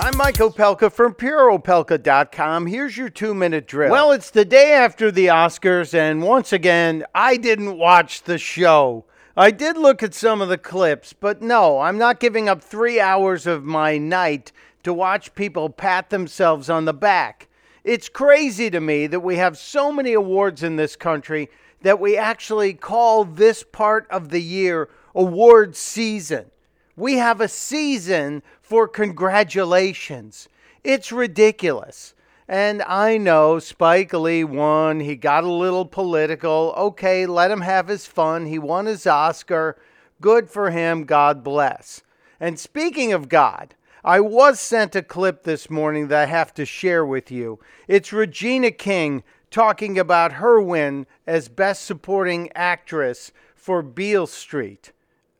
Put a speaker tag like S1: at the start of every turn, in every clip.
S1: I'm Mike Opelka from PureOpelka.com. Here's your two minute drill. Well, it's the day after the Oscars, and once again, I didn't watch the show. I did look at some of the clips, but no, I'm not giving up three hours of my night to watch people pat themselves on the back. It's crazy to me that we have so many awards in this country that we actually call this part of the year award season. We have a season for congratulations. It's ridiculous. And I know Spike Lee won. He got a little political. Okay, let him have his fun. He won his Oscar. Good for him. God bless. And speaking of God, I was sent a clip this morning that I have to share with you. It's Regina King talking about her win as Best Supporting Actress for Beale Street.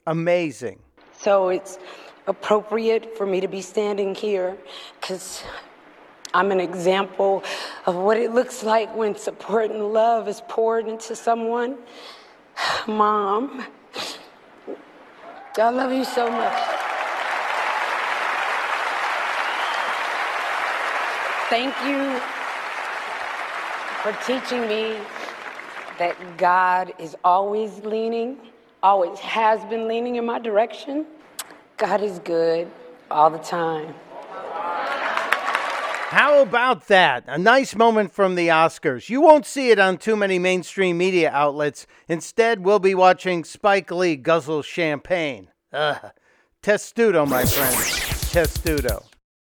S1: Amazing.
S2: So it's appropriate for me to be standing here because I'm an example of what it looks like when support and love is poured into someone. Mom, I love you so much. Thank you for teaching me that God is always leaning always has been leaning in my direction. God is good all the time.
S1: How about that? A nice moment from the Oscars. You won't see it on too many mainstream media outlets. Instead, we'll be watching Spike Lee guzzle champagne. Ugh. Testudo, my friend. Testudo.